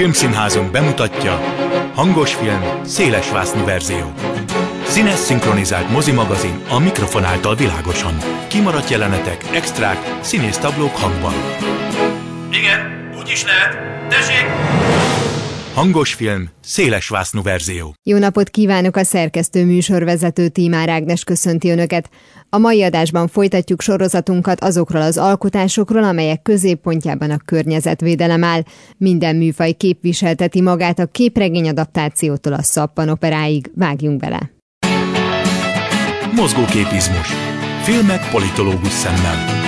Filmszínházunk bemutatja Hangos film, szélesvásznú verzió. Színes szinkronizált mozimagazin a mikrofon által világosan. Kimaradt jelenetek, extrák, színésztablók hangban. Igen, úgy is lehet. Tessék! Hangos film, szélesvásznú verzió. Jó napot kívánok a szerkesztő műsorvezető Tímár Ágnes köszönti Önöket. A mai adásban folytatjuk sorozatunkat azokról az alkotásokról, amelyek középpontjában a környezetvédelem áll. Minden műfaj képviselteti magát a képregény adaptációtól a szappanoperáig. Vágjunk bele! Mozgóképizmus. Filmek politológus szemmel.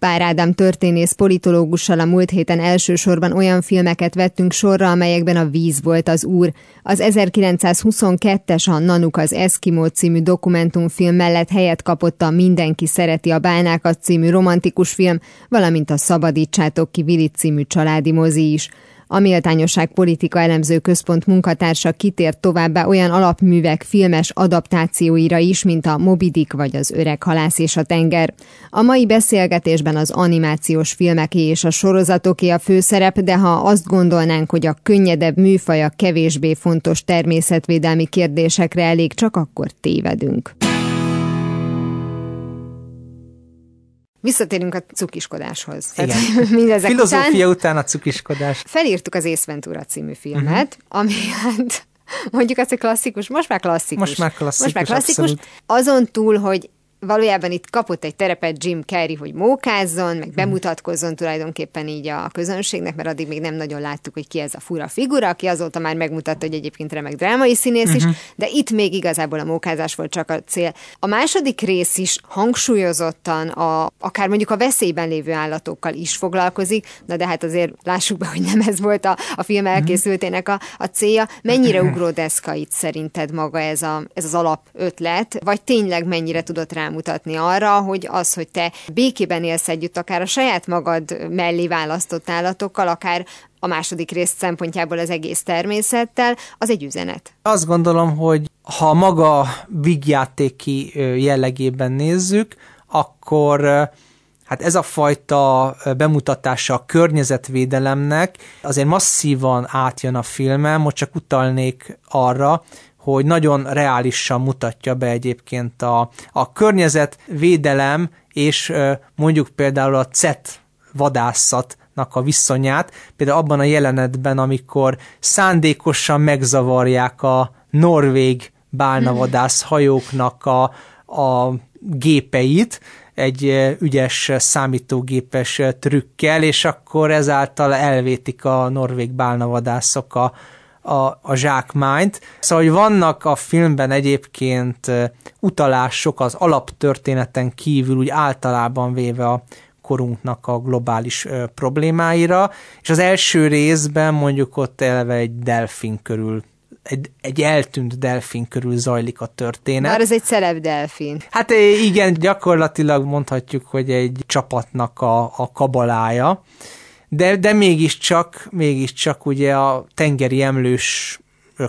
Pár Ádám történész politológussal a múlt héten elsősorban olyan filmeket vettünk sorra, amelyekben a víz volt az úr. Az 1922-es a Nanuk az Eskimo című dokumentumfilm mellett helyet kapott a Mindenki szereti a bálnákat című romantikus film, valamint a Szabadítsátok ki Vilit című családi mozi is. A Méltányosság Politika Elemző Központ munkatársa kitért továbbá olyan alapművek filmes adaptációira is, mint a Mobidik vagy az Öreg halász és a tenger. A mai beszélgetésben az animációs filmeké és a sorozatoké a főszerep, de ha azt gondolnánk, hogy a könnyedebb műfaj kevésbé fontos természetvédelmi kérdésekre elég, csak akkor tévedünk. Visszatérünk a cukiskodáshoz. Igen. Mindezek Filozófia után, után a cukiskodás. Felírtuk az Ace Ventura című filmet, uh-huh. ami hát mondjuk azt, hogy klasszikus, most már klasszikus. Most már klasszikus, most már klasszikus. Abszolút. Azon túl, hogy valójában itt kapott egy terepet Jim Carrey, hogy mókázzon, meg bemutatkozzon tulajdonképpen így a közönségnek, mert addig még nem nagyon láttuk, hogy ki ez a fura figura, aki azóta már megmutatta, hogy egyébként remek drámai színész uh-huh. is, de itt még igazából a mókázás volt csak a cél. A második rész is hangsúlyozottan a, akár mondjuk a veszélyben lévő állatokkal is foglalkozik, na de hát azért lássuk be, hogy nem ez volt a, a film mhm. elkészültének a, a célja. Mennyire ugródeszka itt szerinted maga ez, a, ez az alap ötlet, vagy tényleg mennyire tudott rá rámutatni arra, hogy az, hogy te békében élsz együtt, akár a saját magad mellé választott állatokkal, akár a második rész szempontjából az egész természettel, az egy üzenet. Azt gondolom, hogy ha maga vígjátéki jellegében nézzük, akkor hát ez a fajta bemutatása a környezetvédelemnek azért masszívan átjön a filmen, most csak utalnék arra, hogy nagyon reálisan mutatja be egyébként a, a környezetvédelem és mondjuk például a CET vadászatnak a viszonyát, például abban a jelenetben, amikor szándékosan megzavarják a norvég bálnavadász hajóknak a, a gépeit, egy ügyes számítógépes trükkel, és akkor ezáltal elvétik a norvég bálnavadászok a, a, a zsákmányt. Szóval, hogy vannak a filmben egyébként utalások az alaptörténeten kívül, úgy általában véve a korunknak a globális ö, problémáira, és az első részben mondjuk ott eleve egy delfin körül egy, egy eltűnt delfin körül zajlik a történet. Már ez egy celeb delfin. Hát igen, gyakorlatilag mondhatjuk, hogy egy csapatnak a, a kabalája de, de mégiscsak, mégiscsak ugye a tengeri emlős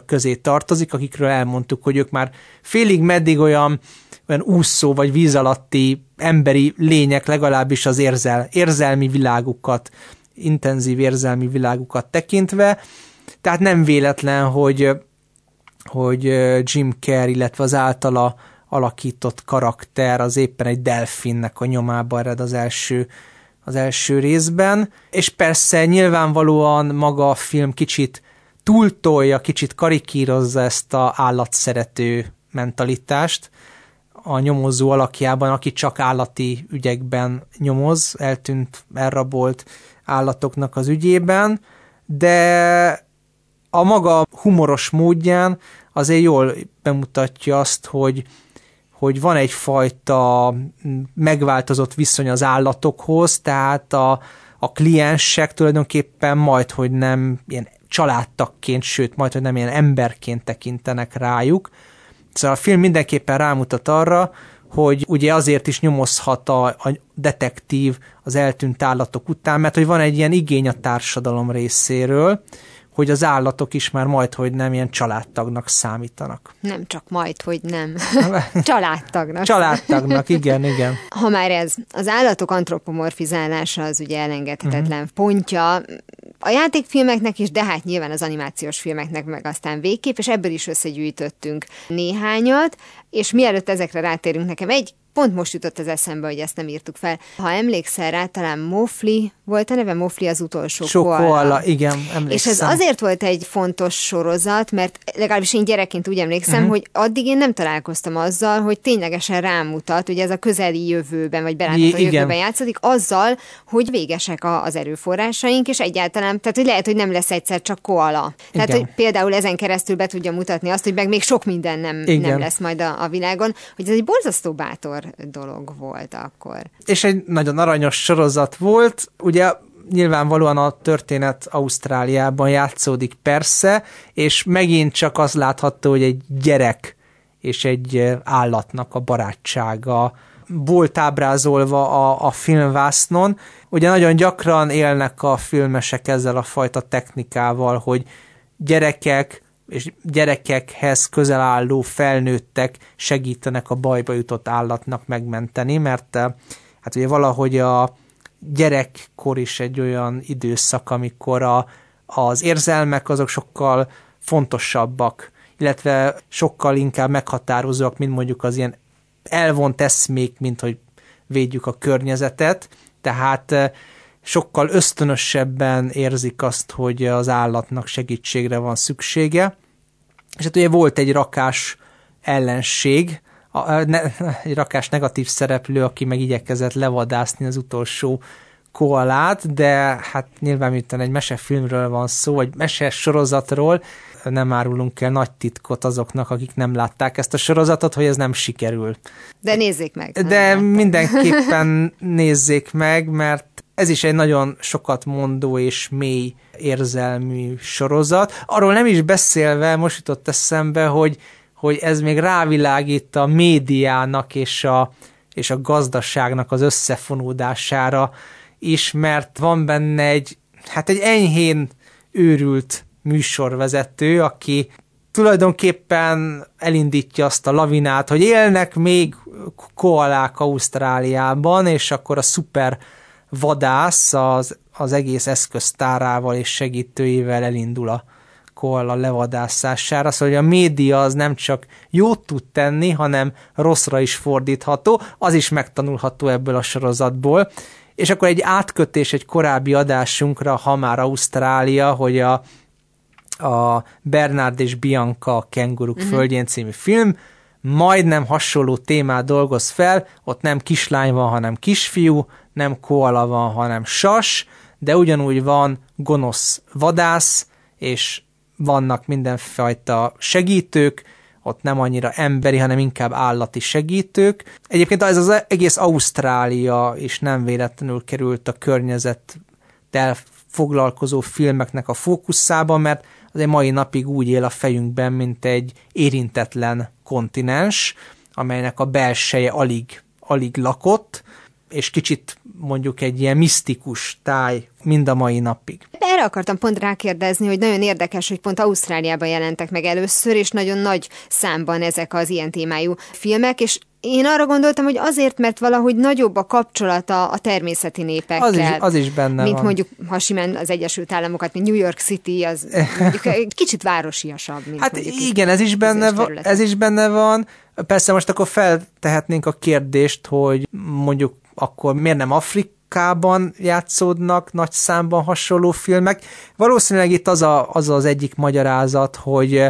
közé tartozik, akikről elmondtuk, hogy ők már félig meddig olyan, olyan úszó vagy víz alatti emberi lények, legalábbis az érzel, érzelmi világukat, intenzív érzelmi világukat tekintve, tehát nem véletlen, hogy, hogy Jim Carrey, illetve az általa alakított karakter az éppen egy delfinnek a nyomába ered az első az első részben, és persze nyilvánvalóan maga a film kicsit túltolja, kicsit karikírozza ezt a állatszerető mentalitást a nyomozó alakjában, aki csak állati ügyekben nyomoz, eltűnt, elrabolt állatoknak az ügyében, de a maga humoros módján azért jól bemutatja azt, hogy hogy van egyfajta megváltozott viszony az állatokhoz, tehát a, a kliensek tulajdonképpen majd, hogy nem ilyen családtakként, sőt, majd, hogy nem ilyen emberként tekintenek rájuk. Szóval a film mindenképpen rámutat arra, hogy ugye azért is nyomozhat a, a detektív az eltűnt állatok után, mert hogy van egy ilyen igény a társadalom részéről, hogy az állatok is már majd, hogy nem ilyen családtagnak számítanak. Nem csak majd, hogy nem. családtagnak. Családtagnak, igen, igen. Ha már ez, az állatok antropomorfizálása az ugye elengedhetetlen uh-huh. pontja a játékfilmeknek is, de hát nyilván az animációs filmeknek meg aztán végképp, és ebből is összegyűjtöttünk néhányat, és mielőtt ezekre rátérünk, nekem egy Pont most jutott az eszembe, hogy ezt nem írtuk fel. Ha emlékszel rá, talán Mofli volt a neve, Mofli az utolsó Sok koala. koala. igen, emlékszem. És ez azért volt egy fontos sorozat, mert legalábbis én gyerekként úgy emlékszem, uh-huh. hogy addig én nem találkoztam azzal, hogy ténylegesen rámutat, hogy ez a közeli jövőben, vagy belátható jövőben játszik, azzal, hogy végesek a, az erőforrásaink, és egyáltalán, tehát hogy lehet, hogy nem lesz egyszer csak koala. Tehát, igen. hogy például ezen keresztül be tudja mutatni azt, hogy meg még sok minden nem, nem lesz majd a, a világon, hogy ez egy borzasztó bátor dolog volt akkor. És egy nagyon aranyos sorozat volt, ugye nyilvánvalóan a történet Ausztráliában játszódik persze, és megint csak az látható, hogy egy gyerek és egy állatnak a barátsága volt ábrázolva a, a filmvásznon. Ugye nagyon gyakran élnek a filmesek ezzel a fajta technikával, hogy gyerekek és gyerekekhez közel álló felnőttek segítenek a bajba jutott állatnak megmenteni, mert eh, hát ugye valahogy a gyerekkor is egy olyan időszak, amikor a, az érzelmek azok sokkal fontosabbak, illetve sokkal inkább meghatározóak, mint mondjuk az ilyen elvont eszmék, mint hogy védjük a környezetet, tehát eh, sokkal ösztönösebben érzik azt, hogy az állatnak segítségre van szüksége. És hát ugye volt egy rakás ellenség, a, ne, egy rakás negatív szereplő, aki meg igyekezett levadászni az utolsó koalát, de hát nyilván miután egy mesefilmről van szó, vagy meses sorozatról, nem árulunk el nagy titkot azoknak, akik nem látták ezt a sorozatot, hogy ez nem sikerül. De nézzék meg. De mindenképpen nézzék meg, mert ez is egy nagyon sokat mondó és mély érzelmű sorozat. Arról nem is beszélve, most jutott eszembe, hogy, hogy ez még rávilágít a médiának és a, és a gazdaságnak az összefonódására is, mert van benne egy, hát egy enyhén őrült műsorvezető, aki tulajdonképpen elindítja azt a lavinát, hogy élnek még koalák Ausztráliában, és akkor a szuper vadász az, az egész eszköztárával és segítőivel elindul a koala levadászására, szóval hogy a média az nem csak jót tud tenni, hanem rosszra is fordítható, az is megtanulható ebből a sorozatból. És akkor egy átkötés egy korábbi adásunkra, ha már Ausztrália, hogy a, a Bernard és Bianca Kenguruk uh-huh. földjén című film, majdnem hasonló témát dolgoz fel, ott nem kislány van, hanem kisfiú, nem koala van, hanem sas, de ugyanúgy van gonosz vadász, és vannak mindenfajta segítők, ott nem annyira emberi, hanem inkább állati segítők. Egyébként ez az egész Ausztrália is nem véletlenül került a környezettel foglalkozó filmeknek a fókuszába, mert az egy mai napig úgy él a fejünkben, mint egy érintetlen kontinens, amelynek a belseje alig, alig lakott, és kicsit mondjuk egy ilyen misztikus táj mind a mai napig. Erre akartam pont rákérdezni, hogy nagyon érdekes, hogy pont Ausztráliában jelentek meg először, és nagyon nagy számban ezek az ilyen témájú filmek, és én arra gondoltam, hogy azért, mert valahogy nagyobb a kapcsolata a természeti népekkel. Az is, az is benne Mint van. mondjuk, ha simán az Egyesült Államokat, mint New York City, az mondjuk egy kicsit városiasabb. Mint hát igen, ez is, benne van, ez is benne van. Persze most akkor feltehetnénk a kérdést, hogy mondjuk akkor miért nem Afrikában játszódnak nagy számban hasonló filmek. Valószínűleg itt az a, az, az egyik magyarázat, hogy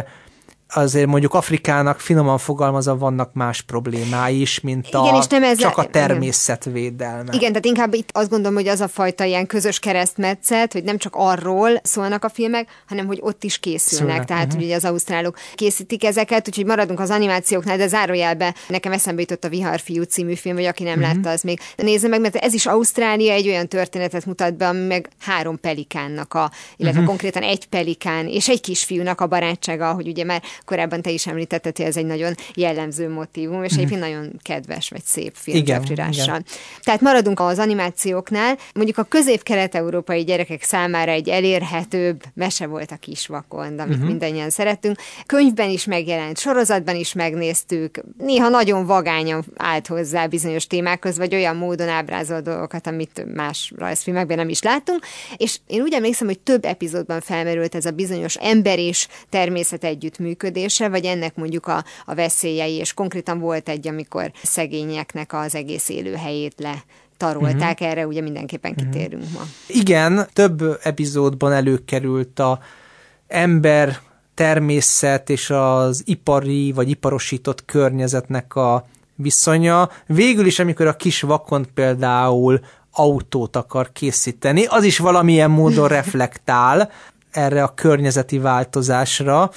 azért mondjuk Afrikának finoman fogalmazva vannak más problémái is, mint igen, a, és nem ez csak a természetvédelme. Igen, tehát inkább itt azt gondolom, hogy az a fajta ilyen közös keresztmetszet, hogy nem csak arról szólnak a filmek, hanem hogy ott is készülnek. Szülnek. Tehát uh-huh. ugye az ausztrálok készítik ezeket, úgyhogy maradunk az animációknál, de zárójelbe nekem eszembe jutott a Viharfiú című film, vagy aki nem uh-huh. látta, az még nézze meg, mert ez is Ausztrália egy olyan történetet mutat be, ami meg három pelikánnak a, illetve uh-huh. konkrétan egy pelikán és egy kisfiúnak a barátsága, hogy ugye már korábban te is említetted, hogy ez egy nagyon jellemző motivum, és egyébként nagyon kedves vagy szép film Igen, igen. Tehát maradunk az animációknál, mondjuk a közép-kelet-európai gyerekek számára egy elérhetőbb mese volt a Kisvakond, amit uh-huh. mindannyian szerettünk. Könyvben is megjelent, sorozatban is megnéztük, néha nagyon vagányan állt hozzá bizonyos témákhoz, vagy olyan módon ábrázol dolgokat, amit más rajzfilmekben nem is láttunk. És én úgy emlékszem, hogy több epizódban felmerült ez a bizonyos ember és természet együttműködése, vagy ennek mondjuk a, a veszélyei, és konkrétan volt egy, amikor szegényeknek az egész élőhelyét le tarolták, uh-huh. erre ugye mindenképpen uh-huh. kitérünk ma. Igen, több epizódban előkerült a ember, természet és az ipari vagy iparosított környezetnek a viszonya. Végül is, amikor a kis vakon például autót akar készíteni, az is valamilyen módon reflektál erre a környezeti változásra,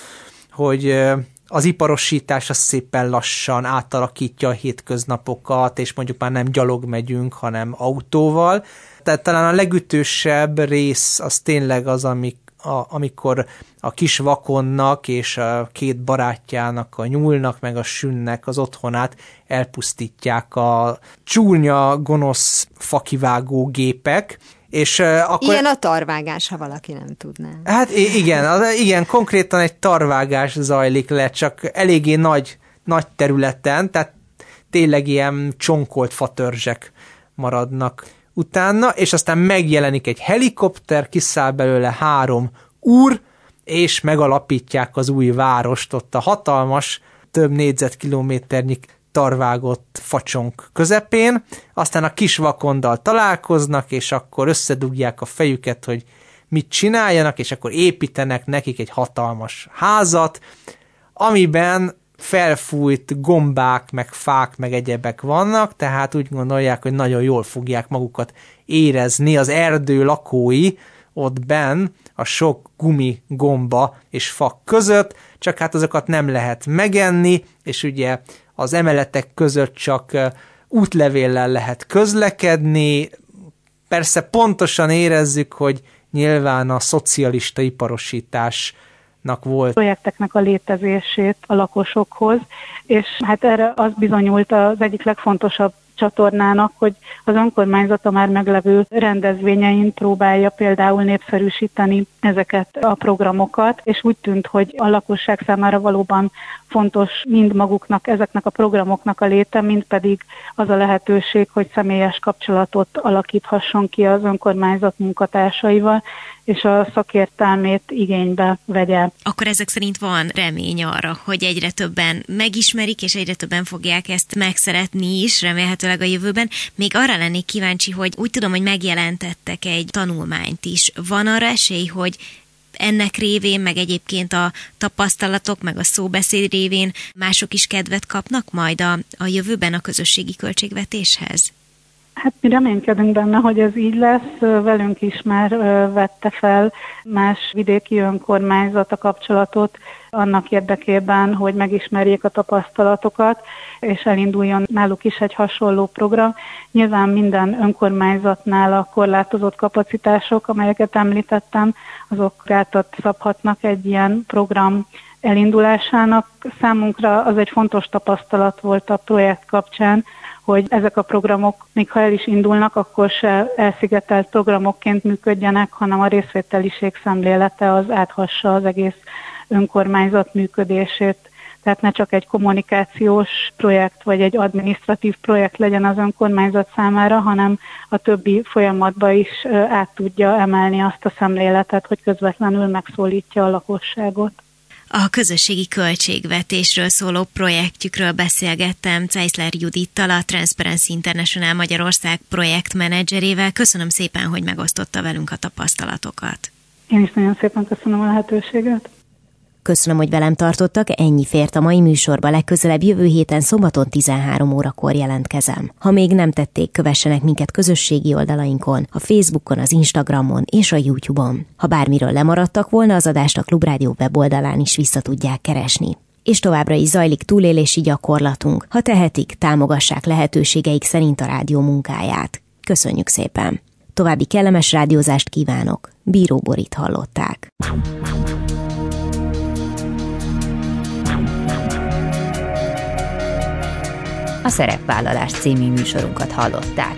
hogy az iparosítás az szépen lassan átalakítja a hétköznapokat, és mondjuk már nem gyalog megyünk, hanem autóval. Tehát talán a legütősebb rész az tényleg az, amik a, amikor a kis vakonnak és a két barátjának, a nyúlnak meg a sünnek az otthonát elpusztítják a csúnya, gonosz fakivágó gépek, és, uh, akkor... Ilyen a tarvágás, ha valaki nem tudná. Hát igen, az, igen, konkrétan egy tarvágás zajlik le, csak eléggé nagy, nagy területen, tehát tényleg ilyen csonkolt fatörzsek maradnak utána, és aztán megjelenik egy helikopter, kiszáll belőle három úr, és megalapítják az új várost, ott a hatalmas, több négyzetkilométernyi tarvágott facsonk közepén, aztán a kis vakondal találkoznak, és akkor összedugják a fejüket, hogy mit csináljanak, és akkor építenek nekik egy hatalmas házat, amiben felfújt gombák, meg fák, meg egyebek vannak, tehát úgy gondolják, hogy nagyon jól fogják magukat érezni. Az erdő lakói ott benn, a sok gumi, gomba és fa között, csak hát azokat nem lehet megenni, és ugye az emeletek között csak útlevéllel lehet közlekedni, persze pontosan érezzük, hogy nyilván a szocialista iparosítás volt. Projekteknek a létezését a lakosokhoz, és hát erre az bizonyult az egyik legfontosabb csatornának, hogy az önkormányzata már meglevő rendezvényein próbálja például népszerűsíteni ezeket a programokat, és úgy tűnt, hogy a lakosság számára valóban fontos mind maguknak, ezeknek a programoknak a léte, mind pedig az a lehetőség, hogy személyes kapcsolatot alakíthasson ki az önkormányzat munkatársaival, és a szakértelmét igénybe vegye. Akkor ezek szerint van remény arra, hogy egyre többen megismerik, és egyre többen fogják ezt megszeretni is, remélhetőleg a jövőben. Még arra lennék kíváncsi, hogy úgy tudom, hogy megjelentettek egy tanulmányt is. Van arra esély, hogy ennek révén, meg egyébként a tapasztalatok, meg a szóbeszéd révén mások is kedvet kapnak majd a, a jövőben a közösségi költségvetéshez? Hát mi reménykedünk benne, hogy ez így lesz. Velünk is már vette fel más vidéki önkormányzat a kapcsolatot annak érdekében, hogy megismerjék a tapasztalatokat, és elinduljon náluk is egy hasonló program. Nyilván minden önkormányzatnál a korlátozott kapacitások, amelyeket említettem, azok gátat szabhatnak egy ilyen program elindulásának. Számunkra az egy fontos tapasztalat volt a projekt kapcsán, hogy ezek a programok, még ha el is indulnak, akkor se elszigetelt programokként működjenek, hanem a részvételiség szemlélete az áthassa az egész önkormányzat működését. Tehát ne csak egy kommunikációs projekt vagy egy administratív projekt legyen az önkormányzat számára, hanem a többi folyamatba is át tudja emelni azt a szemléletet, hogy közvetlenül megszólítja a lakosságot. A közösségi költségvetésről szóló projektjükről beszélgettem Zeisler Judittal, a Transparency International Magyarország projektmenedzserével. Köszönöm szépen, hogy megosztotta velünk a tapasztalatokat. Én is nagyon szépen köszönöm a lehetőséget. Köszönöm, hogy velem tartottak, ennyi fért a mai műsorba, legközelebb jövő héten szombaton 13 órakor jelentkezem. Ha még nem tették, kövessenek minket közösségi oldalainkon, a Facebookon, az Instagramon és a YouTube-on. Ha bármiről lemaradtak volna, az adást a Klubrádió weboldalán is vissza tudják keresni és továbbra is zajlik túlélési gyakorlatunk. Ha tehetik, támogassák lehetőségeik szerint a rádió munkáját. Köszönjük szépen! További kellemes rádiózást kívánok. Bíró Borit hallották. A Szerepvállalás című műsorunkat hallották.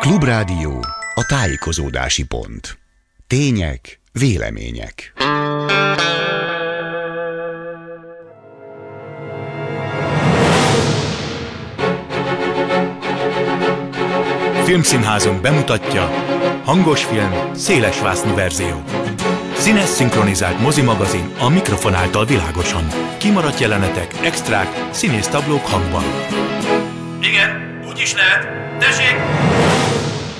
Klubrádió, a tájékozódási pont. Tények, vélemények. Filmszínházunk bemutatja hangos film, szélesvásznú verzió. Színes szinkronizált mozimagazin a mikrofon által világosan. Kimaradt jelenetek, extrák, színésztablók hangban. Igen, úgy is lehet. Tessék!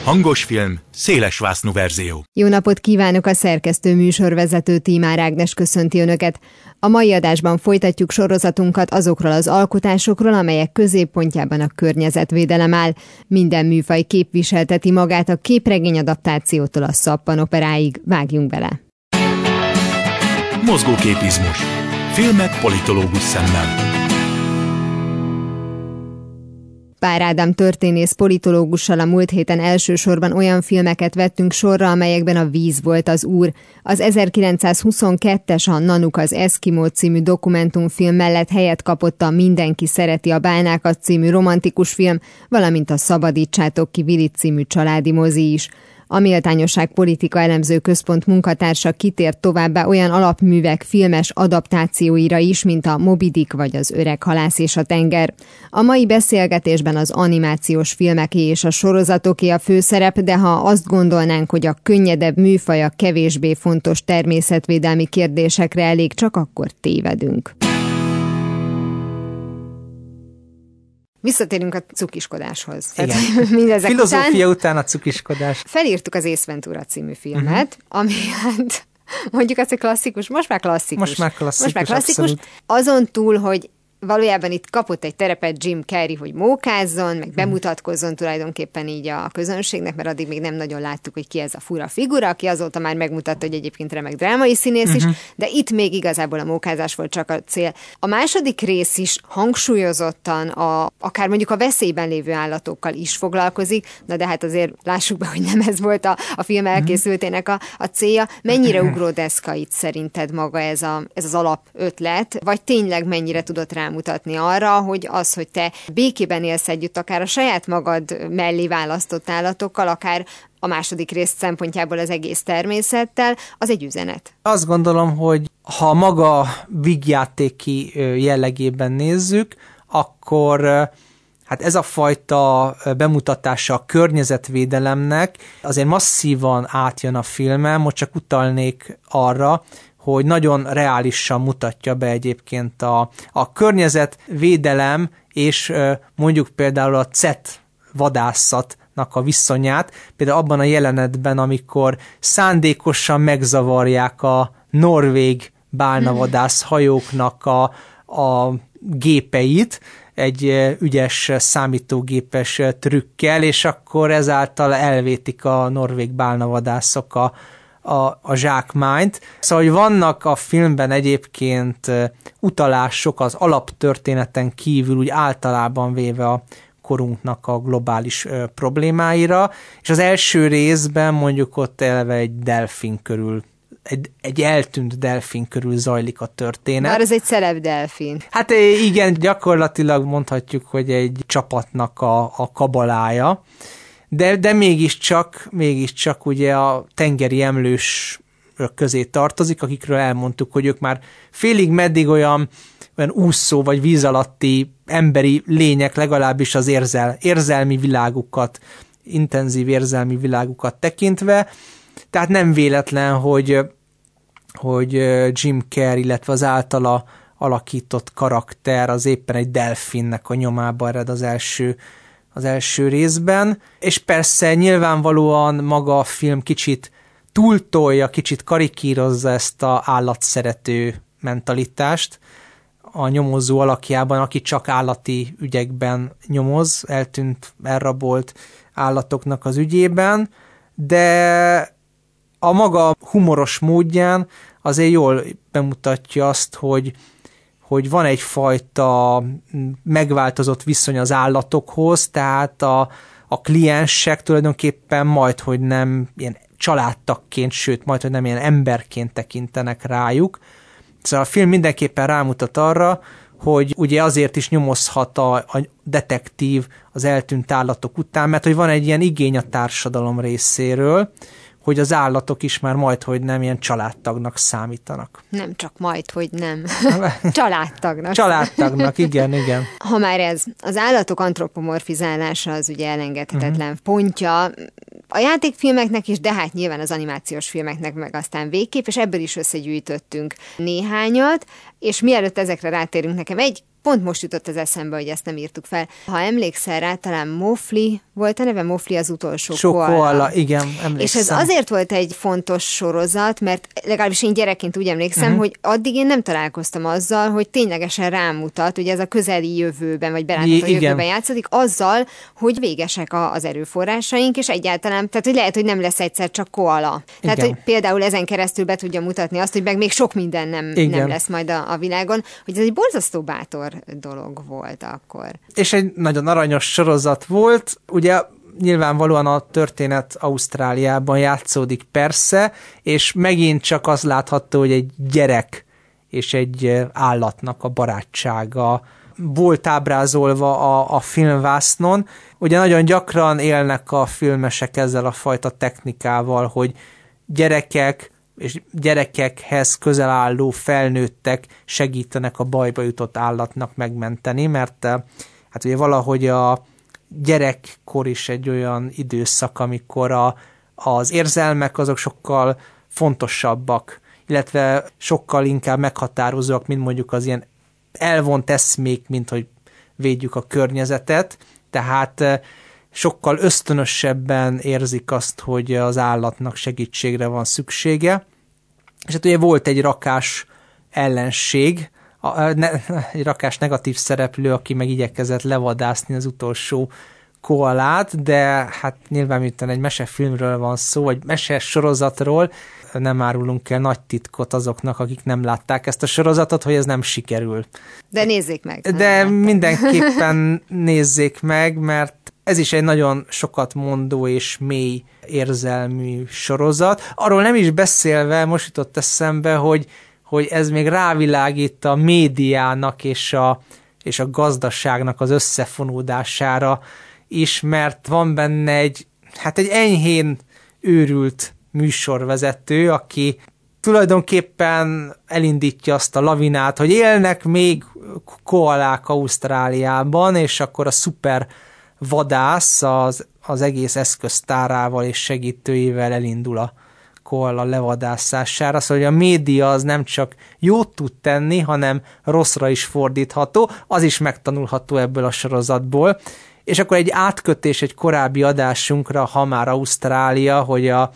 Hangos film, szélesvásznú verzió. Jó napot kívánok a szerkesztő műsorvezető Tímár Ágnes köszönti Önöket. A mai adásban folytatjuk sorozatunkat azokról az alkotásokról, amelyek középpontjában a környezetvédelem áll. Minden műfaj képviselteti magát a képregény adaptációtól a szappanoperáig. Vágjunk bele! Mozgóképizmus. Filmek politológus szemmel. Pár Ádám történész politológussal a múlt héten elsősorban olyan filmeket vettünk sorra, amelyekben a víz volt az úr. Az 1922-es a Nanuk az Eskimo című dokumentumfilm mellett helyet kapott a Mindenki szereti a bálnákat című romantikus film, valamint a Szabadítsátok ki Vilit című családi mozi is. A Méltányosság Politika Elemző Központ munkatársa kitért továbbá olyan alapművek filmes adaptációira is, mint a Mobidik vagy az Öreg halász és a tenger. A mai beszélgetésben az animációs filmeké és a sorozatoké a főszerep, de ha azt gondolnánk, hogy a könnyedebb műfaj a kevésbé fontos természetvédelmi kérdésekre elég, csak akkor tévedünk. Visszatérünk a cukiskodáshoz. Igen. mindezek Filozófia után után a cukiskodás. felírtuk az Ace Ventura című filmet, uh-huh. ami hát mondjuk azt, hogy klasszikus, most már klasszikus. Most már klasszikus, Most már klasszikus. abszolút. Azon túl, hogy valójában itt kapott egy terepet Jim Carrey, hogy mókázzon, meg bemutatkozzon tulajdonképpen így a közönségnek, mert addig még nem nagyon láttuk, hogy ki ez a fura figura, aki azóta már megmutatta, hogy egyébként remek drámai színész is, de itt még igazából a mókázás volt csak a cél. A második rész is hangsúlyozottan a, akár mondjuk a veszélyben lévő állatokkal is foglalkozik, na de hát azért lássuk be, hogy nem ez volt a, a film elkészültének a, a célja. Mennyire ugródeszka itt szerinted maga ez, a, ez az alapötlet, vagy tényleg mennyire tudott rámutatni arra, hogy az, hogy te békében élsz együtt, akár a saját magad mellé választott állatokkal, akár a második rész szempontjából az egész természettel, az egy üzenet. Azt gondolom, hogy ha maga vígjátéki jellegében nézzük, akkor hát ez a fajta bemutatása a környezetvédelemnek azért masszívan átjön a filmen, most csak utalnék arra, hogy nagyon reálisan mutatja be egyébként a, a környezetvédelem és mondjuk például a CET vadászatnak a viszonyát, például abban a jelenetben, amikor szándékosan megzavarják a norvég bálnavadász hajóknak a, a gépeit, egy ügyes számítógépes trükkel, és akkor ezáltal elvétik a norvég bálnavadászok a, a, a zsákmányt. Szóval, hogy vannak a filmben egyébként utalások az alaptörténeten kívül, úgy általában véve a korunknak a globális ö, problémáira, és az első részben mondjuk ott eleve egy delfin körül egy, egy eltűnt delfin körül zajlik a történet. Már ez egy celeb delfin. Hát igen, gyakorlatilag mondhatjuk, hogy egy csapatnak a, a kabalája, de, de mégiscsak, mégiscsak ugye a tengeri emlős közé tartozik, akikről elmondtuk, hogy ők már félig meddig olyan, olyan úszó vagy víz alatti emberi lények, legalábbis az érzel, érzelmi világukat, intenzív érzelmi világukat tekintve, tehát nem véletlen, hogy, hogy Jim Carrey, illetve az általa alakított karakter az éppen egy delfinnek a nyomába ered az első, az első részben, és persze nyilvánvalóan maga a film kicsit túltolja, kicsit karikírozza ezt a állatszerető mentalitást a nyomozó alakjában, aki csak állati ügyekben nyomoz, eltűnt, elrabolt állatoknak az ügyében, de a maga humoros módján azért jól bemutatja azt, hogy, hogy van egyfajta megváltozott viszony az állatokhoz, tehát a, a kliensek tulajdonképpen majd, hogy nem ilyen családtagként, sőt, majd, hogy nem ilyen emberként tekintenek rájuk, Szóval a film mindenképpen rámutat arra, hogy ugye azért is nyomozhat a, a detektív az eltűnt állatok után, mert hogy van egy ilyen igény a társadalom részéről, hogy az állatok is már majd, hogy nem ilyen családtagnak számítanak. Nem csak majd, hogy nem. családtagnak. Családtagnak, igen, igen. Ha már ez az állatok antropomorfizálása az ugye elengedhetetlen uh-huh. pontja, a játékfilmeknek is, de hát nyilván az animációs filmeknek meg aztán végképp, és ebből is összegyűjtöttünk néhányat, és mielőtt ezekre rátérünk, nekem egy Pont most jutott az eszembe, hogy ezt nem írtuk fel. Ha emlékszel rá, talán Mofli volt a neve, Mofli az utolsó Sok koala. koala. igen, emlékszem. És ez azért volt egy fontos sorozat, mert legalábbis én gyerekként úgy emlékszem, uh-huh. hogy addig én nem találkoztam azzal, hogy ténylegesen rámutat, hogy ez a közeli jövőben, vagy belátható jövőben játszik, azzal, hogy végesek a, az erőforrásaink, és egyáltalán, tehát hogy lehet, hogy nem lesz egyszer csak koala. Tehát, igen. hogy például ezen keresztül be tudja mutatni azt, hogy meg még sok minden nem, nem lesz majd a, a világon, hogy ez egy borzasztó bátor dolog volt akkor. És egy nagyon aranyos sorozat volt, ugye nyilvánvalóan a történet Ausztráliában játszódik persze, és megint csak az látható, hogy egy gyerek és egy állatnak a barátsága volt ábrázolva a, a filmvásznon. Ugye nagyon gyakran élnek a filmesek ezzel a fajta technikával, hogy gyerekek és gyerekekhez közel álló felnőttek segítenek a bajba jutott állatnak megmenteni, mert eh, hát ugye valahogy a gyerekkor is egy olyan időszak, amikor a, az érzelmek azok sokkal fontosabbak, illetve sokkal inkább meghatározóak, mint mondjuk az ilyen elvont eszmék, mint hogy védjük a környezetet, tehát eh, sokkal ösztönösebben érzik azt, hogy az állatnak segítségre van szüksége. És hát ugye volt egy rakás ellenség, a, ne, egy rakás negatív szereplő, aki meg igyekezett levadászni az utolsó koalát, de hát nyilván miután egy mesefilmről van szó, vagy meses sorozatról, nem árulunk el nagy titkot azoknak, akik nem látták ezt a sorozatot, hogy ez nem sikerül. De nézzék meg. De mindenképpen nézzék meg, mert ez is egy nagyon sokat mondó és mély érzelmű sorozat. Arról nem is beszélve, most jutott eszembe, hogy, hogy ez még rávilágít a médiának és a, és a gazdaságnak az összefonódására is, mert van benne egy, hát egy enyhén őrült műsorvezető, aki tulajdonképpen elindítja azt a lavinát, hogy élnek még koalák Ausztráliában, és akkor a szuper vadász az, az egész eszköztárával és segítőivel elindul a koala levadászására, szóval hogy a média az nem csak jót tud tenni, hanem rosszra is fordítható, az is megtanulható ebből a sorozatból. És akkor egy átkötés egy korábbi adásunkra, ha már Ausztrália, hogy a,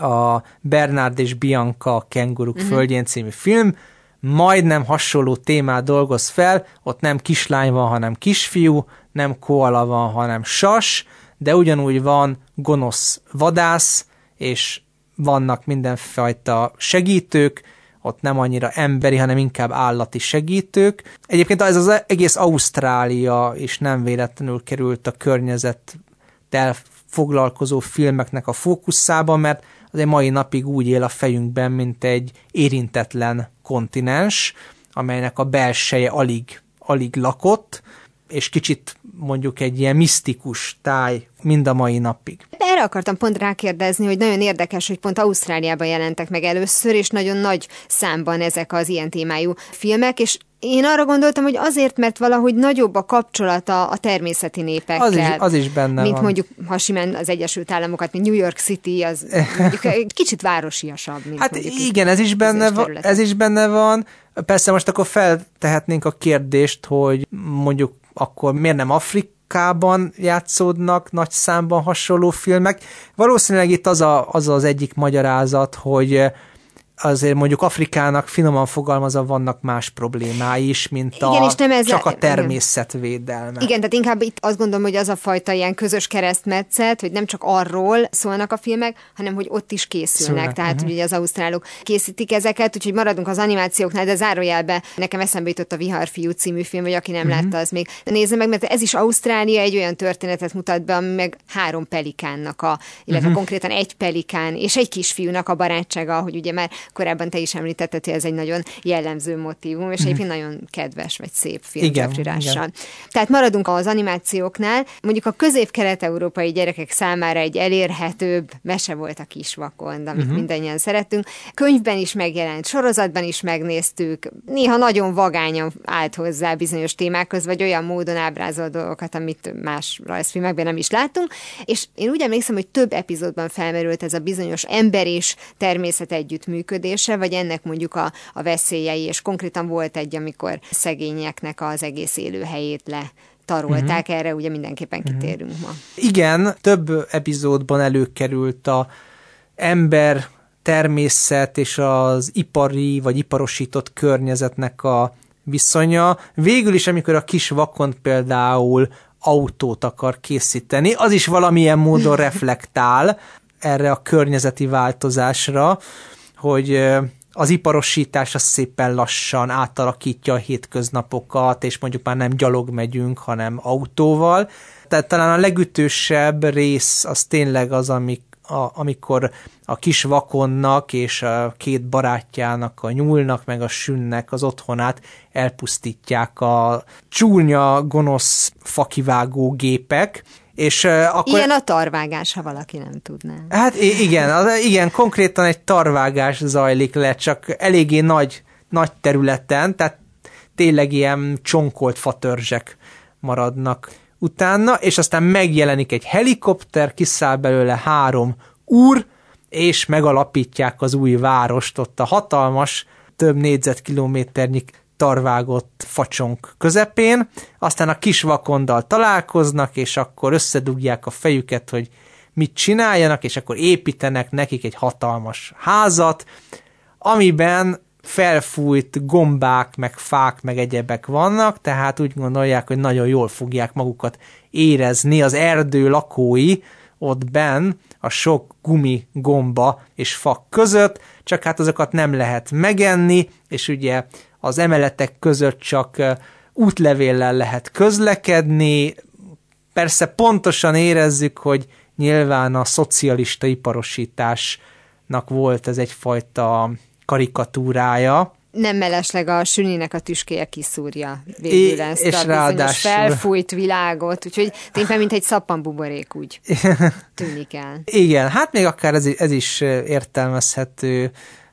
a Bernard és Bianca Kenguruk uh-huh. földjén című film, majdnem hasonló témát dolgoz fel, ott nem kislány van, hanem kisfiú, nem koala van, hanem sas, de ugyanúgy van gonosz vadász, és vannak mindenfajta segítők, ott nem annyira emberi, hanem inkább állati segítők. Egyébként ez az egész Ausztrália is nem véletlenül került a környezettel foglalkozó filmeknek a fókuszába, mert az egy mai napig úgy él a fejünkben, mint egy érintetlen kontinens, amelynek a belseje alig, alig lakott, és kicsit mondjuk egy ilyen misztikus táj mind a mai napig. Erre akartam pont rákérdezni, hogy nagyon érdekes, hogy pont Ausztráliában jelentek meg először, és nagyon nagy számban ezek az ilyen témájú filmek, és én arra gondoltam, hogy azért, mert valahogy nagyobb a kapcsolata a természeti népekkel. Az is, az is benne Mint van. mondjuk, ha simán az Egyesült Államokat, mint New York City, az mondjuk egy kicsit városiasabb. Mint hát igen, ez is, benne van, ez is benne van. Persze most akkor feltehetnénk a kérdést, hogy mondjuk akkor miért nem Afrikában játszódnak nagy számban hasonló filmek. Valószínűleg itt az a, az, az egyik magyarázat, hogy azért mondjuk Afrikának finoman fogalmazva vannak más problémái is, mint igen, a, és nem ez csak a természetvédelme. Igen, tehát inkább itt azt gondolom, hogy az a fajta ilyen közös keresztmetszet, hogy nem csak arról szólnak a filmek, hanem hogy ott is készülnek. Szülnek. Tehát uh-huh. ugye az ausztrálok készítik ezeket, úgyhogy maradunk az animációknál, de zárójelbe nekem eszembe jutott a Viharfiú című film, vagy aki nem uh-huh. látta, az még nézze meg, mert ez is Ausztrália egy olyan történetet mutat be, ami meg három pelikánnak a, illetve uh-huh. konkrétan egy pelikán és egy kisfiúnak a barátsága, hogy ugye már korábban te is említetted, hogy ez egy nagyon jellemző motivum, és egyébként nagyon kedves vagy szép filmcsapcsirással. Tehát maradunk az animációknál, mondjuk a közép-kelet-európai gyerekek számára egy elérhetőbb mese volt a kisvakond, amit uh-huh. mindannyian szerettünk. Könyvben is megjelent, sorozatban is megnéztük, néha nagyon vagányan állt hozzá bizonyos témákhoz, vagy olyan módon ábrázol dolgokat, amit más rajzfilmekben nem is láttunk. És én úgy emlékszem, hogy több epizódban felmerült ez a bizonyos ember és természet együttműködése, vagy ennek mondjuk a, a veszélyei, és konkrétan volt egy, amikor szegényeknek az egész élőhelyét le tarolták, uh-huh. erre ugye mindenképpen mhm. kitérünk uh-huh. ma. Igen, több epizódban előkerült a ember, természet és az ipari vagy iparosított környezetnek a viszonya. Végül is, amikor a kis vakon például autót akar készíteni, az is valamilyen módon reflektál erre a környezeti változásra, hogy az iparosítás az szépen lassan átalakítja a hétköznapokat, és mondjuk már nem gyalog megyünk, hanem autóval. Tehát talán a legütősebb rész az tényleg az, amik a, amikor a kis vakonnak és a két barátjának, a nyúlnak meg a sünnek az otthonát elpusztítják a csúnya, gonosz fakivágó gépek, és uh, akkor... Ilyen a tarvágás, ha valaki nem tudná. Hát igen, az, igen, konkrétan egy tarvágás zajlik le, csak eléggé nagy, nagy területen, tehát tényleg ilyen csonkolt fatörzsek maradnak utána, és aztán megjelenik egy helikopter, kiszáll belőle három úr, és megalapítják az új várost, ott a hatalmas, több négyzetkilométernyi tarvágott facsonk közepén, aztán a kis vakondal találkoznak, és akkor összedugják a fejüket, hogy mit csináljanak, és akkor építenek nekik egy hatalmas házat, amiben felfújt gombák, meg fák, meg egyebek vannak, tehát úgy gondolják, hogy nagyon jól fogják magukat érezni. Az erdő lakói ott benn, a sok gumi, gomba és fa között, csak hát azokat nem lehet megenni, és ugye az emeletek között csak útlevéllel lehet közlekedni, persze pontosan érezzük, hogy nyilván a szocialista iparosításnak volt ez egyfajta karikatúrája. Nem mellesleg a süninek a tüskéje kiszúrja végül ezt és a ráadásul... felfújt világot, úgyhogy tényleg mint egy szappanbuborék úgy tűnik el. Igen, hát még akár ez, ez is értelmezhető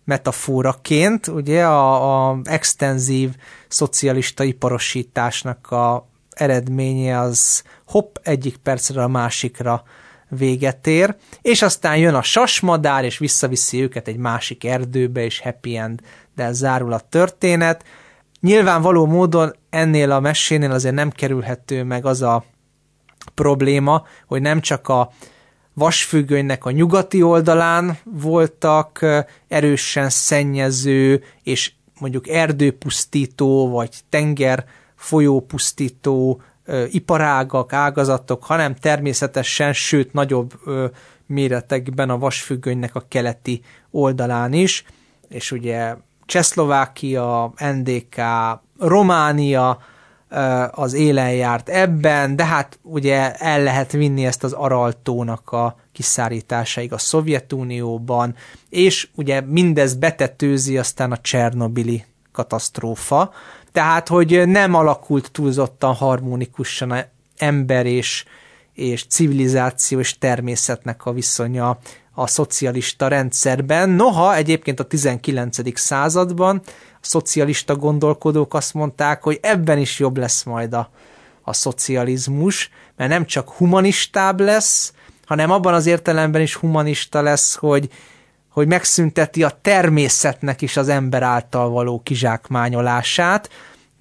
metaforaként, ugye a, a extenzív szocialista iparosításnak a eredménye az hopp egyik percre a másikra véget ér, és aztán jön a sasmadár, és visszaviszi őket egy másik erdőbe, és happy end, de zárul a történet. Nyilvánvaló módon ennél a mesénél azért nem kerülhető meg az a probléma, hogy nem csak a vasfüggönynek a nyugati oldalán voltak erősen szennyező és mondjuk erdőpusztító vagy tenger folyópusztító iparágak, ágazatok, hanem természetesen, sőt nagyobb méretekben a vasfüggönynek a keleti oldalán is, és ugye Csehszlovákia, NDK, Románia, az élen járt ebben, de hát ugye el lehet vinni ezt az Araltónak a kiszárításaig a Szovjetunióban, és ugye mindez betetőzi aztán a Csernobili katasztrófa, tehát hogy nem alakult túlzottan harmonikusan ember és, és civilizáció és természetnek a viszonya a szocialista rendszerben. Noha egyébként a 19. században szocialista gondolkodók azt mondták, hogy ebben is jobb lesz majd a, a szocializmus, mert nem csak humanistább lesz, hanem abban az értelemben is humanista lesz, hogy, hogy megszünteti a természetnek is az ember által való kizsákmányolását,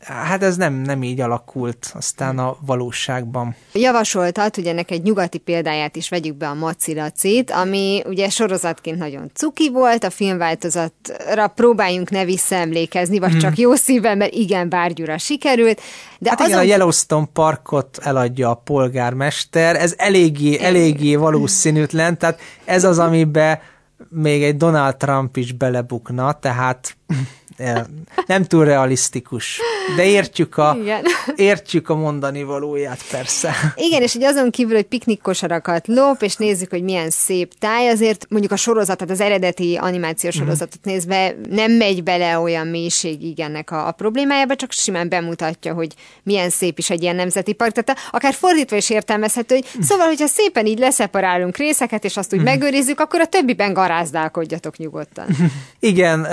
Hát ez nem, nem így alakult aztán a valóságban. Javasoltad, hogy ennek egy nyugati példáját is vegyük be a macilacit, ami ugye sorozatként nagyon cuki volt, a filmváltozatra próbáljunk ne visszaemlékezni, vagy hmm. csak jó szívvel, mert igen, bárgyúra sikerült. De hát azon... igen, a Yellowstone parkot eladja a polgármester, ez eléggé, eléggé valószínűtlen, tehát ez az, amiben még egy Donald Trump is belebukna, tehát nem túl realisztikus. De értjük a, Igen. értjük a mondani valóját, persze. Igen, és hogy azon kívül, hogy piknikkosarakat lop, és nézzük, hogy milyen szép táj, azért mondjuk a sorozatot, az eredeti animációs mhm. sorozatot mm. nézve nem megy bele olyan mélységig ennek a, a problémájába, csak simán bemutatja, hogy milyen szép is egy ilyen nemzeti park. Tehát akár fordítva is értelmezhető, hogy mm. szóval, hogyha szépen így leszeparálunk részeket, és azt úgy mm. megőrizzük, akkor a többiben garázdálkodjatok nyugodtan. Igen,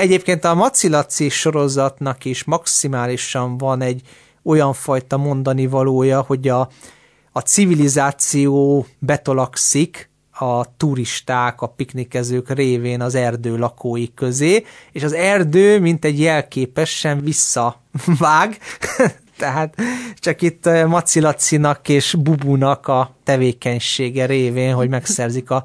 egyébként a Macilaci sorozatnak is maximálisan van egy olyan fajta mondani valója, hogy a, a civilizáció betolakszik a turisták, a piknikezők révén az erdő lakói közé, és az erdő, mint egy jelképesen visszavág, tehát csak itt Macilacinak és Bubunak a tevékenysége révén, hogy megszerzik a,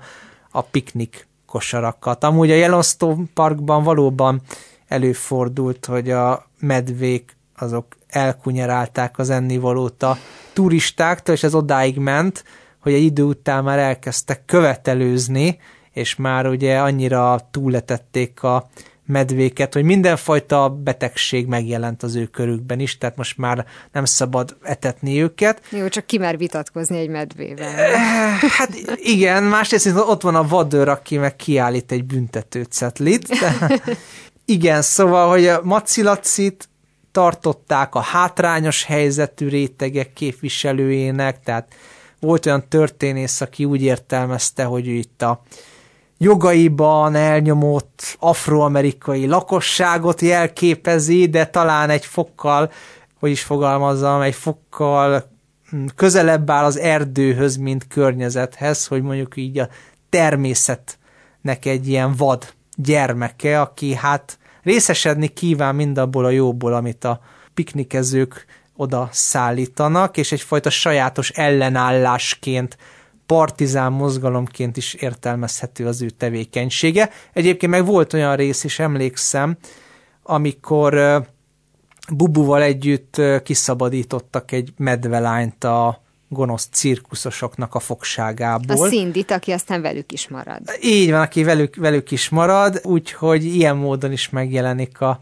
a piknik kosarakat. Amúgy a Yellowstone Parkban valóban előfordult, hogy a medvék azok elkunyerálták az ennivalót a turistáktól, és ez odáig ment, hogy egy idő után már elkezdtek követelőzni, és már ugye annyira túletették a medvéket, hogy mindenfajta betegség megjelent az ő körükben is, tehát most már nem szabad etetni őket. Jó, csak ki már vitatkozni egy medvével. Eh, hát igen, másrészt ott van a vadőr, aki meg kiállít egy büntető cetlit. De, igen, szóval, hogy a macilacit tartották a hátrányos helyzetű rétegek képviselőjének, tehát volt olyan történész, aki úgy értelmezte, hogy ő itt a jogaiban elnyomott afroamerikai lakosságot jelképezi, de talán egy fokkal, hogy is fogalmazzam, egy fokkal hm, közelebb áll az erdőhöz, mint környezethez, hogy mondjuk így a természetnek egy ilyen vad gyermeke, aki hát részesedni kíván mindabból a jóból, amit a piknikezők oda szállítanak, és egyfajta sajátos ellenállásként partizán mozgalomként is értelmezhető az ő tevékenysége. Egyébként meg volt olyan rész is, emlékszem, amikor Bubuval együtt kiszabadítottak egy medvelányt a gonosz cirkuszosoknak a fogságából. A Szindit, aki aztán velük is marad. Így van, aki velük, velük is marad, úgyhogy ilyen módon is megjelenik a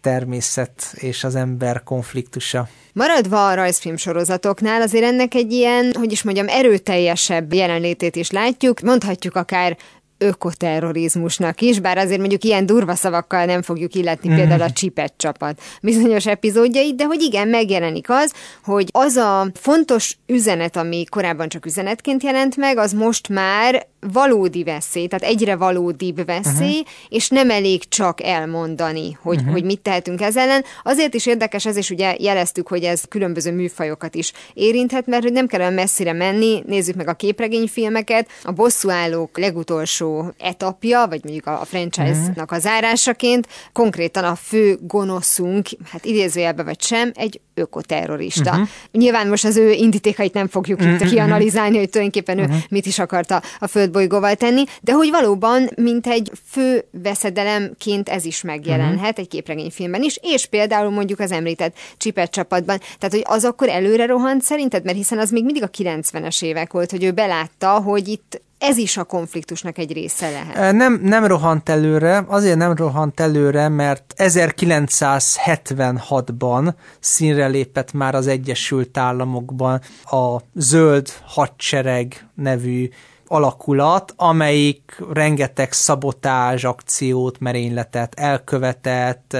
természet és az ember konfliktusa. Maradva a rajzfilm sorozatoknál, azért ennek egy ilyen, hogy is mondjam, erőteljesebb jelenlétét is látjuk. Mondhatjuk akár ökoterrorizmusnak is, bár azért mondjuk ilyen durva szavakkal nem fogjuk illetni például a csipet csapat bizonyos epizódjait, de hogy igen, megjelenik az, hogy az a fontos üzenet, ami korábban csak üzenetként jelent meg, az most már valódi veszély, tehát egyre valódibb veszély, uh-huh. és nem elég csak elmondani, hogy, uh-huh. hogy mit tehetünk ez ellen. Azért is érdekes ez, és ugye jeleztük, hogy ez különböző műfajokat is érinthet, mert hogy nem kell olyan messzire menni, nézzük meg a képregényfilmeket, a bosszúállók legutolsó etapja, vagy mondjuk a franchise-nak a zárásaként, konkrétan a fő gonoszunk, hát idézőjelbe vagy sem, egy ökoterrorista. Uh-huh. Nyilván most az ő indítékait nem fogjuk uh-huh. itt kianalizálni, hogy tulajdonképpen uh-huh. ő mit is akarta a földbolygóval tenni, de hogy valóban, mint egy fő veszedelemként ez is megjelenhet uh-huh. egy képregényfilmben is, és például mondjuk az említett Csipet csapatban. Tehát, hogy az akkor előre rohant szerinted? Mert hiszen az még mindig a 90-es évek volt, hogy ő belátta, hogy itt ez is a konfliktusnak egy része lehet. Nem, nem rohant előre, azért nem rohant előre, mert 1976-ban színre lépett már az Egyesült Államokban a Zöld Hadsereg nevű alakulat, amelyik rengeteg szabotázs akciót, merényletet elkövetett,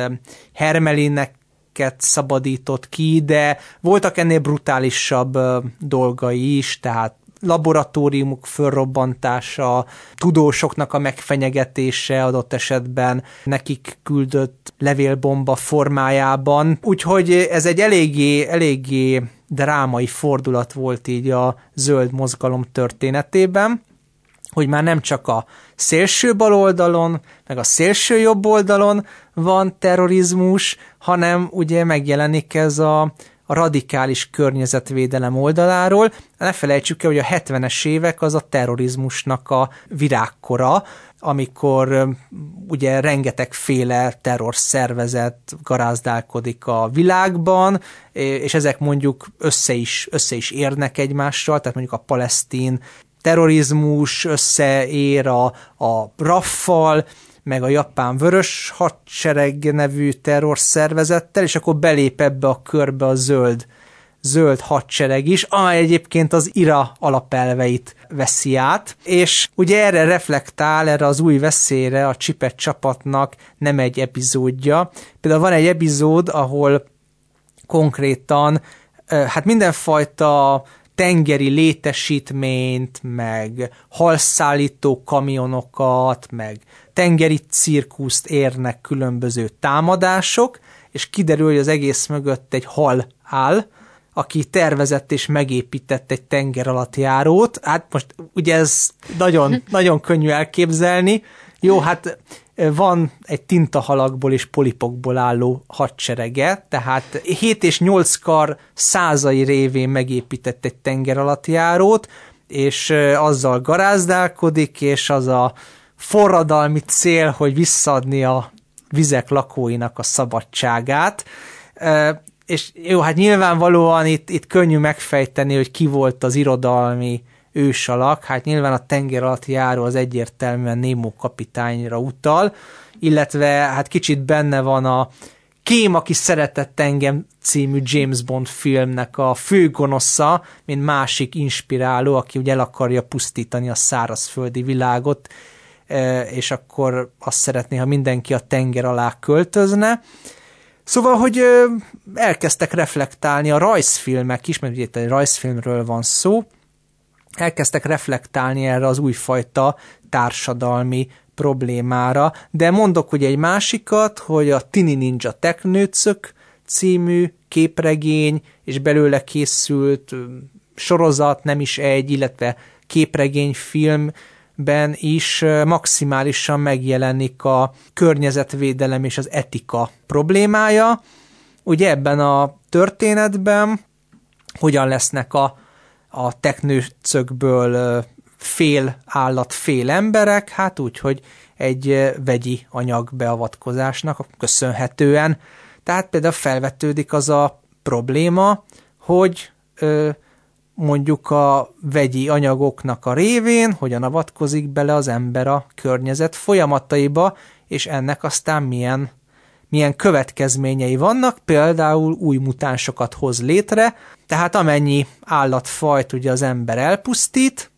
Hermelinnek szabadított ki, de voltak ennél brutálisabb dolgai is, tehát laboratóriumok fölrobbantása, tudósoknak a megfenyegetése adott esetben nekik küldött levélbomba formájában. Úgyhogy ez egy eléggé, eléggé drámai fordulat volt így a zöld mozgalom történetében, hogy már nem csak a szélső bal oldalon, meg a szélső jobb oldalon van terrorizmus, hanem ugye megjelenik ez a radikális környezetvédelem oldaláról. Ne felejtsük el, hogy a 70-es évek az a terrorizmusnak a virágkora, amikor ugye rengetegféle terrorszervezet garázdálkodik a világban, és ezek mondjuk össze is, össze is érnek egymással, tehát mondjuk a palesztin terrorizmus összeér a, a raffal, meg a japán vörös hadsereg nevű terrorszervezettel, és akkor belép ebbe a körbe a zöld zöld hadsereg is, amely egyébként az IRA alapelveit veszi át, és ugye erre reflektál, erre az új veszélyre a csipet csapatnak nem egy epizódja. Például van egy epizód, ahol konkrétan hát mindenfajta tengeri létesítményt, meg halszállító kamionokat, meg tengeri cirkuszt érnek különböző támadások, és kiderül, hogy az egész mögött egy hal áll, aki tervezett és megépített egy tenger alatt járót. Hát most ugye ez nagyon, nagyon könnyű elképzelni. Jó, hát van egy tintahalakból és polipokból álló hadserege, tehát 7 és 8 kar százai révén megépített egy tenger alatt járót, és azzal garázdálkodik, és az a forradalmi cél, hogy visszadni a vizek lakóinak a szabadságát. És jó, hát nyilvánvalóan itt, itt könnyű megfejteni, hogy ki volt az irodalmi ősalak, hát nyilván a tenger alatt járó az egyértelműen Nemo kapitányra utal, illetve hát kicsit benne van a Kém, aki szeretett engem című James Bond filmnek a főgonosza, mint másik inspiráló, aki ugye el akarja pusztítani a szárazföldi világot, és akkor azt szeretné, ha mindenki a tenger alá költözne. Szóval, hogy elkezdtek reflektálni a rajzfilmek is, mert ugye itt egy rajzfilmről van szó, elkezdtek reflektálni erre az újfajta társadalmi problémára, de mondok ugye egy másikat, hogy a Tini Ninja Teknőcök című képregény, és belőle készült sorozat, nem is egy, illetve képregényfilm ben is maximálisan megjelenik a környezetvédelem és az etika problémája. Ugye ebben a történetben hogyan lesznek a, a teknőcökből fél állat, fél emberek, hát úgy, hogy egy vegyi anyag beavatkozásnak köszönhetően. Tehát például felvetődik az a probléma, hogy ö, mondjuk a vegyi anyagoknak a révén, hogyan avatkozik bele az ember a környezet folyamataiba, és ennek aztán milyen, milyen következményei vannak, például új mutánsokat hoz létre, tehát amennyi állatfajt ugye az ember elpusztít,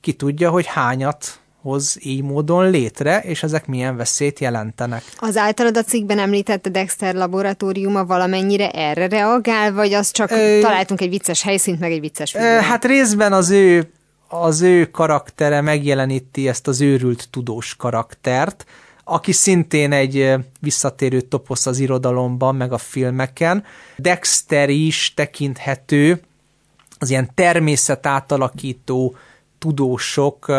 ki tudja, hogy hányat hoz így módon létre, és ezek milyen veszélyt jelentenek. Az általad a cikkben említett Dexter laboratóriuma valamennyire erre reagál, vagy az csak ö, találtunk egy vicces helyszínt, meg egy vicces figurát? Hát részben az ő, az ő karaktere megjeleníti ezt az őrült tudós karaktert, aki szintén egy visszatérő toposz az irodalomban, meg a filmeken. Dexter is tekinthető az ilyen természet átalakító tudósok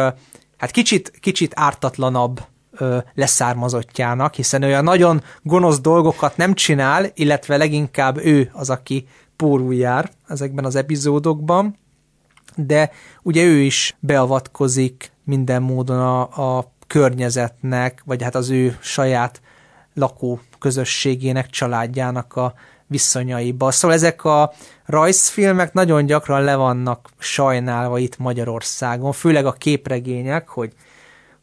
hát kicsit, kicsit ártatlanabb ö, leszármazottjának, hiszen olyan nagyon gonosz dolgokat nem csinál, illetve leginkább ő az, aki pórul jár ezekben az epizódokban, de ugye ő is beavatkozik minden módon a, a környezetnek, vagy hát az ő saját lakó közösségének, családjának a viszonyaiba. Szóval ezek a rajzfilmek nagyon gyakran le vannak sajnálva itt Magyarországon, főleg a képregények, hogy,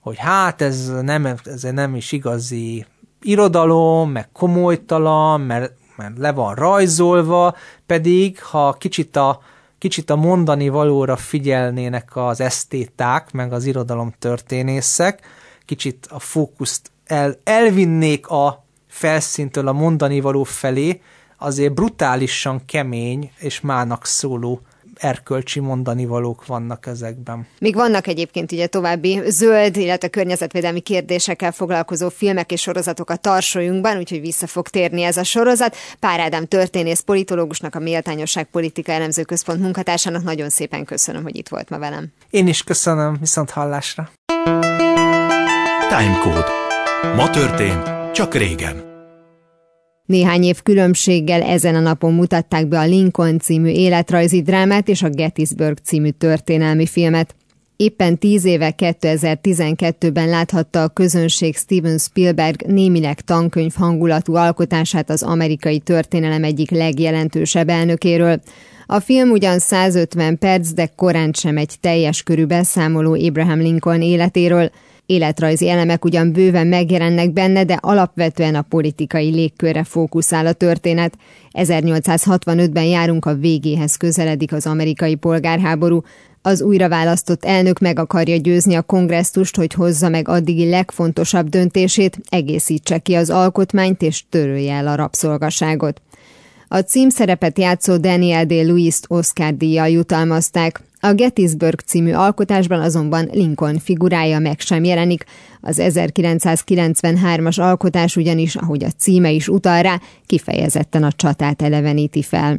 hogy hát ez nem, ez nem is igazi irodalom, meg komolytalan, mert, mert le van rajzolva, pedig ha kicsit a, kicsit a mondani valóra figyelnének az esztéták, meg az irodalom történészek, kicsit a fókuszt el, elvinnék a felszíntől a mondani való felé, azért brutálisan kemény és mának szóló erkölcsi mondani valók vannak ezekben. Még vannak egyébként ugye további zöld, illetve környezetvédelmi kérdésekkel foglalkozó filmek és sorozatok a tarsolyunkban, úgyhogy vissza fog térni ez a sorozat. Pár Ádám történész politológusnak, a Méltányosság Politika Elemző Központ munkatársának nagyon szépen köszönöm, hogy itt volt ma velem. Én is köszönöm, viszont hallásra. Timecode. Ma történt, csak régen. Néhány év különbséggel ezen a napon mutatták be a Lincoln című életrajzi drámát és a Gettysburg című történelmi filmet. Éppen tíz éve 2012-ben láthatta a közönség Steven Spielberg némileg tankönyv hangulatú alkotását az amerikai történelem egyik legjelentősebb elnökéről. A film ugyan 150 perc, de korán sem egy teljes körű beszámoló Abraham Lincoln életéről – Életrajzi elemek ugyan bőven megjelennek benne, de alapvetően a politikai légkörre fókuszál a történet. 1865-ben járunk a végéhez közeledik az amerikai polgárháború. Az újra választott elnök meg akarja győzni a kongresszust, hogy hozza meg addigi legfontosabb döntését, egészítse ki az alkotmányt és törölje el a rabszolgaságot. A címszerepet játszó Daniel D. Lewis-t Oscar díjjal jutalmazták. A Gettysburg című alkotásban azonban Lincoln figurája meg sem jelenik. Az 1993-as alkotás ugyanis, ahogy a címe is utal rá, kifejezetten a csatát eleveníti fel.